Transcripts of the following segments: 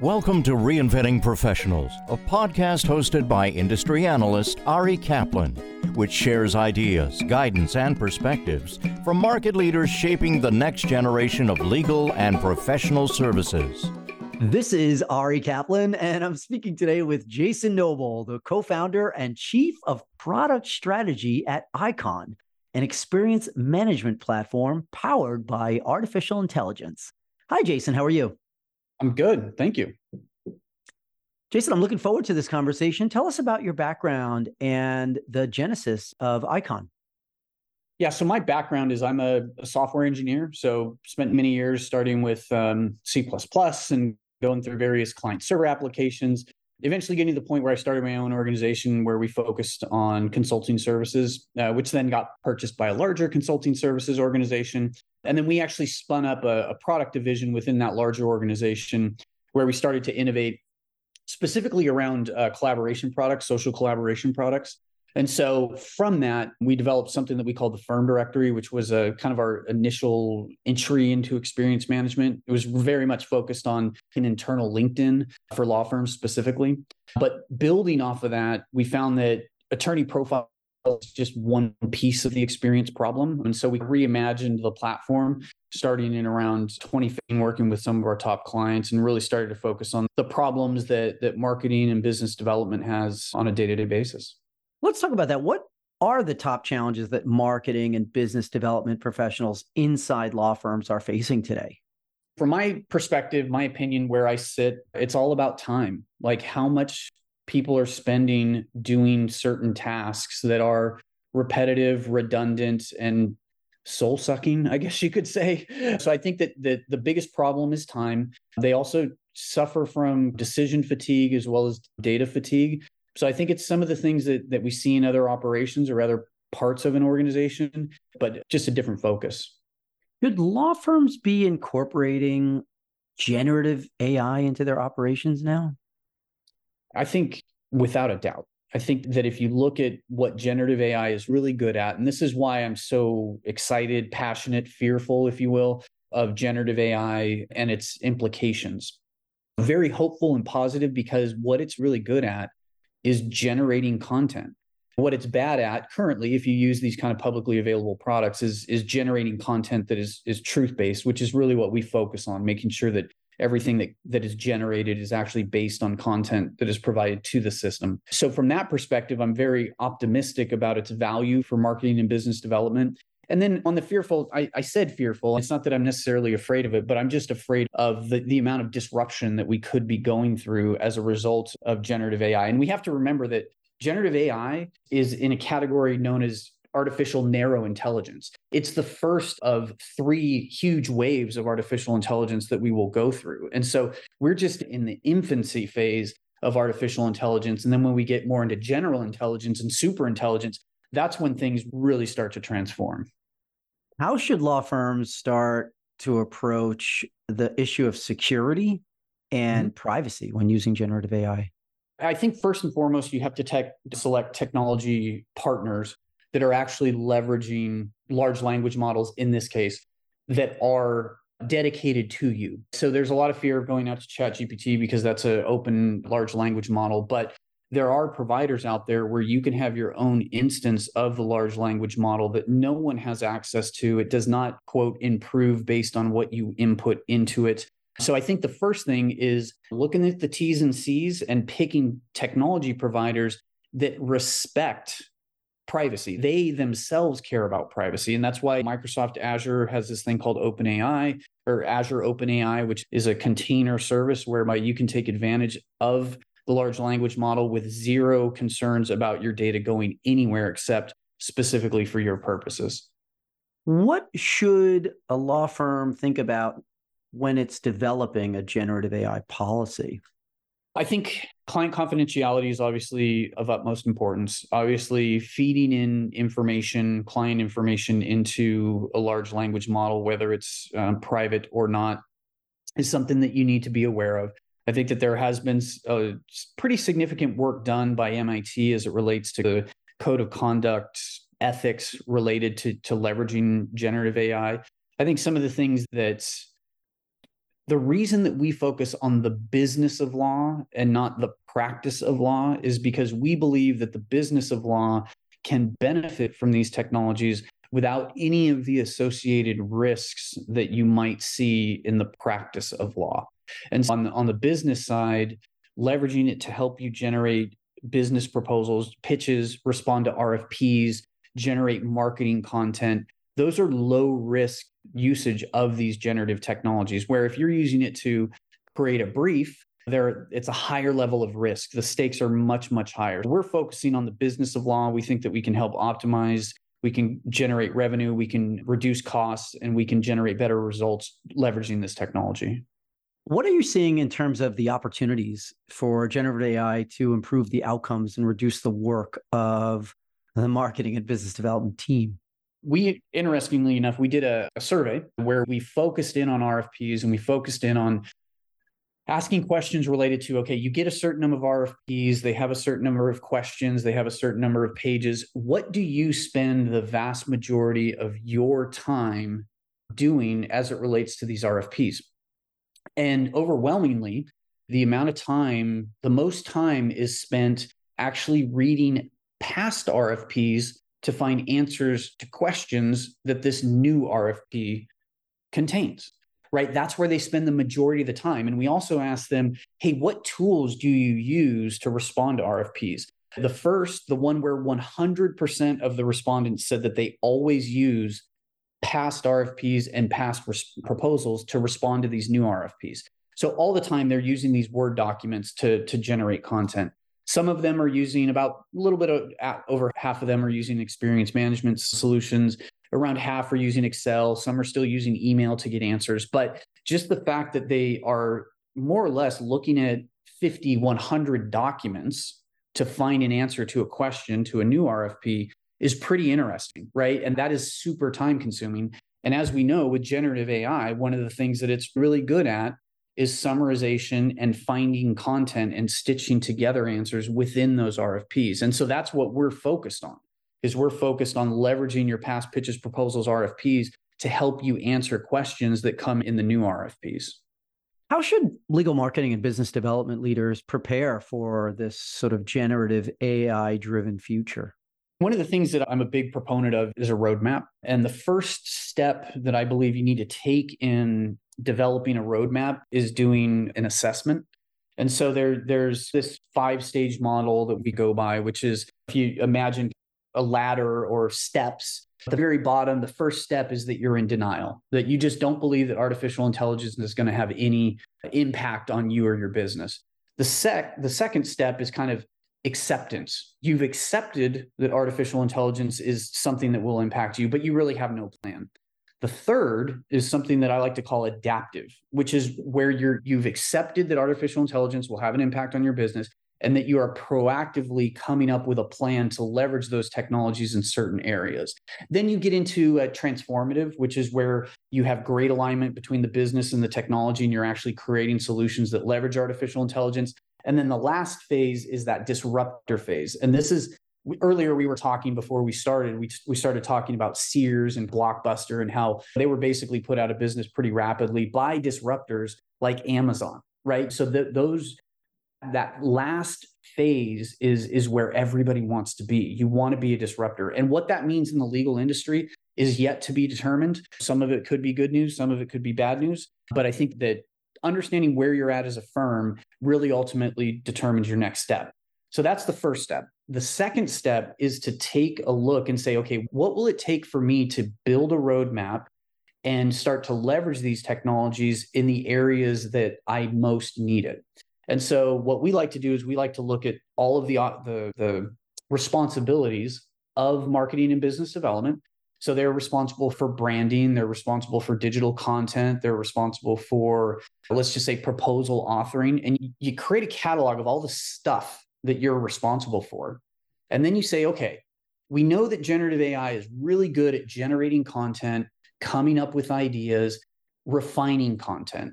Welcome to Reinventing Professionals, a podcast hosted by industry analyst Ari Kaplan, which shares ideas, guidance, and perspectives from market leaders shaping the next generation of legal and professional services. This is Ari Kaplan, and I'm speaking today with Jason Noble, the co founder and chief of product strategy at ikaun, an experience management platform powered by artificial intelligence. Hi, Jason. How are you? I'm good. Thank you. Jason, I'm looking forward to this conversation. Tell us about your background and the genesis of ikaun. Yeah, so my background is I'm a, a software engineer. So spent many years starting with um, C++ and going through various client server applications. Eventually, getting to the point where I started my own organization where we focused on consulting services, uh, which then got purchased by a larger consulting services organization. And then we actually spun up a, a product division within that larger organization where we started to innovate specifically around uh, collaboration products, social collaboration products. And so from that, we developed something that we called the firm directory, which was a kind of our initial entry into experience management. It was very much focused on an internal LinkedIn for law firms specifically. But building off of that, we found that attorney profile is just one piece of the experience problem. And so we reimagined the platform starting in around 2015, working with some of our top clients and really started to focus on the problems that, that marketing and business development has on a day to day basis. Let's talk about that. What are the top challenges that marketing and business development professionals inside law firms are facing today? From my perspective, my opinion, where I sit, it's all about time. Like how much people are spending doing certain tasks that are repetitive, redundant, and soul sucking, I guess you could say. So I think that the, the biggest problem is time. They also suffer from decision fatigue as well as data fatigue. So I think it's some of the things that, that we see in other operations or other parts of an organization, but just a different focus. Should law firms be incorporating generative AI into their operations now? I think without a doubt. I think that if you look at what generative AI is really good at, and this is why I'm so excited, passionate, fearful, if you will, of generative AI and its implications. Very hopeful and positive because what it's really good at is generating content. What it's bad at currently, if you use these kind of publicly available products, is, is generating content that is, is truth based, which is really what we focus on, making sure that everything that, that is generated is actually based on content that is provided to the system. So, from that perspective, I'm very optimistic about its value for marketing and business development. And then on the fearful, I, I, said fearful. It's not that I'm necessarily afraid of it, but I'm just afraid of the, the amount of disruption that we could be going through as a result of generative AI. And we have to remember that generative AI is in a category known as artificial narrow intelligence. It's the first of three huge waves of artificial intelligence that we will go through. And so we're just in the infancy phase of artificial intelligence. And then when we get more into general intelligence and super intelligence, that's when things really start to transform. How should law firms start to approach the issue of security and mm-hmm. privacy when using generative AI? I think first and foremost, you have to tech, select technology partners that are actually leveraging large language models in this case that are dedicated to you. So there's a lot of fear of going out to ChatGPT because that's an open large language model, but there are providers out there where you can have your own instance of the large language model that no one has access to. It does not quote improve based on what you input into it. So I think the first thing is looking at the T's and C's and picking technology providers that respect privacy. They themselves care about privacy. And that's why Microsoft Azure has this thing called OpenAI or Azure OpenAI, which is a container service whereby you can take advantage of the large language model with zero concerns about your data going anywhere except specifically for your purposes. What should a law firm think about when it's developing a generative AI policy? I think client confidentiality is obviously of utmost importance. Obviously, feeding in information, client information into a large language model, whether it's um, private or not, is something that you need to be aware of. I think that there has been a uh, pretty significant work done by MIT as it relates to the code of conduct ethics related to, to leveraging generative AI. I think some of the things that the reason that we focus on the business of law and not the practice of law is because we believe that the business of law can benefit from these technologies without any of the associated risks that you might see in the practice of law. And on the, on the business side, leveraging it to help you generate business proposals, pitches, respond to RFPs, generate marketing content, those are low risk usage of these generative technologies. Where if you're using it to create a brief, there it's a higher level of risk. The stakes are much, much higher. We're focusing on the business of law. We think that we can help optimize, we can generate revenue, we can reduce costs, and we can generate better results leveraging this technology. What are you seeing in terms of the opportunities for generative AI to improve the outcomes and reduce the work of the marketing and business development team? We interestingly enough we did a, a, survey where we focused in on rfps and we focused in on asking questions related to okay you get a certain number of rfps they have a certain number of questions they have a certain number of pages. What do you spend the vast majority of your time doing as it relates to these rfps and overwhelmingly the amount of time the most time is spent actually reading past rfps to find answers to questions that this new RFP contains, right? That's where they spend the majority of the time. And we also ask them, hey, what tools do you use to respond to RFPs? The first, the one where 100% of the respondents said that they always use past RFPs and past res- proposals to respond to these new RFPs. So all the time they're using these Word documents to, to generate content. Some of them are using about a little bit of over half of them are using experience management solutions. Around half are using Excel. Some are still using email to get answers. But just the fact that they are more or less looking at 50, 100 documents to find an answer to a question to a new RFP is pretty interesting, right? And that is super time consuming. And as we know with generative AI, one of the things that it's really good at is summarization and finding content and stitching together answers within those RFPs. And so that's what we're focused on. Is we're focused on leveraging your past pitches, proposals, RFPs to help you answer questions that come in the new RFPs. How should legal marketing and business development leaders prepare for this sort of generative AI driven future? One of the things that I'm a big proponent of is a roadmap. And the first step that I believe you need to take in developing a roadmap is doing an assessment. And so there, there's this five stage model that we go by, which is if you imagine a ladder or steps, at the very bottom, the first step is that you're in denial, that you just don't believe that artificial intelligence is going to have any impact on you or your business. The sec the second step is kind of acceptance. You've accepted that artificial intelligence is something that will impact you, but you really have no plan. The third is something that I like to call adaptive, which is where you're you've accepted that artificial intelligence will have an impact on your business and that you are proactively coming up with a plan to leverage those technologies in certain areas. Then you get into transformative, which is where you have great alignment between the business and the technology, and you're actually creating solutions that leverage artificial intelligence. And then the last phase is that disruptor phase. And this is earlier we were talking before we started we, we started talking about sears and blockbuster and how they were basically put out of business pretty rapidly by disruptors like amazon right? So that those that last phase is is where everybody wants to be. You want to be a disruptor. And what that means in the legal industry is yet to be determined. Some of it could be good news some of it could be bad news. But i think that understanding where you're at as a firm really ultimately determines your next step. So that's the first step the second step is to take a look and say, okay, what will it take for me to build a roadmap and start to leverage these technologies in the areas that I most need it? And so, what we like to do is we like to look at all of the uh, the, the responsibilities of marketing and business development. So they're responsible for branding, they're responsible for digital content, they're responsible for, let's just say, proposal authoring. And you create a catalog of all the stuff that you're responsible for. And then you say, okay, we know that generative AI is really good at generating content, coming up with ideas, refining content.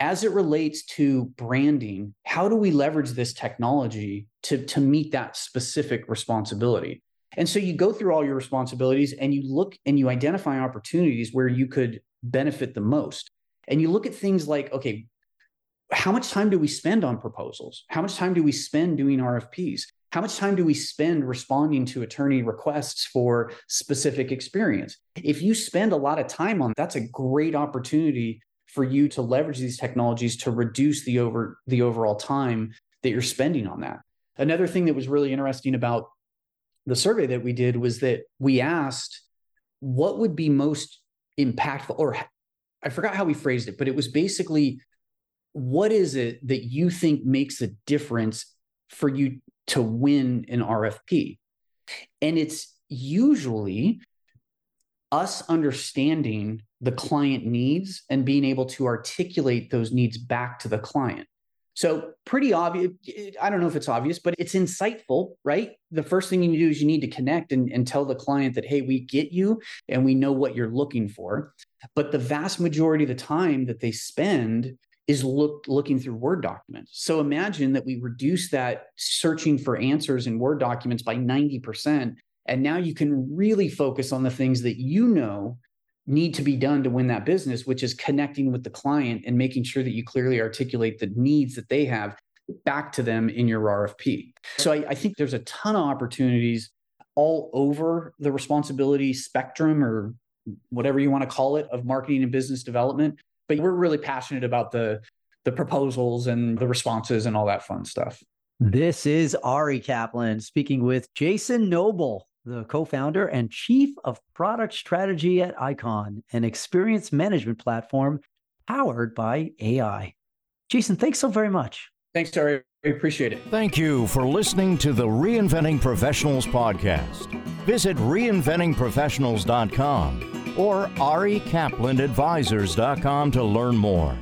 As it relates to branding, how do we leverage this technology to, to meet that specific responsibility? And so you go through all your responsibilities and you look and you identify opportunities where you could benefit the most. And you look at things like, okay, how much time do we spend on proposals? How much time do we spend doing RFPs? How much time do we spend responding to attorney requests for specific experience? If you spend a lot of time on that's a great opportunity for you to leverage these technologies to reduce the over the overall time that you're spending on that. Another thing that was really interesting about the survey that we did was that we asked what would be most impactful or I forgot how we phrased it, but it was basically what is it that you think makes a difference for you to win an RFP? And it's usually us understanding the client needs and being able to articulate those needs back to the client. So, pretty obvious. I don't know if it's obvious, but it's insightful, right? The first thing you do is you need to connect and, and tell the client that, hey, we get you and we know what you're looking for. But the vast majority of the time that they spend is look, looking through Word documents. So imagine that we reduce that searching for answers in Word documents by 90%. And now you can really focus on the things that you know need to be done to win that business, which is connecting with the client and making sure that you clearly articulate the needs that they have back to them in your RFP. So I, I think there's a ton of opportunities all over the responsibility spectrum or whatever you want to call it of marketing and business development. But we're really passionate about the the proposals and the responses and all that fun stuff. This is Ari Kaplan speaking with Jason Noble the co founder and chief of product strategy at ikaun, an experience management platform powered by AI. Jason, thanks so very much. Thanks, Ari. I appreciate it. Thank you for listening to the Reinventing Professionals podcast. Visit reinventingprofessionals.com or arikaplanadvisors.com to learn more.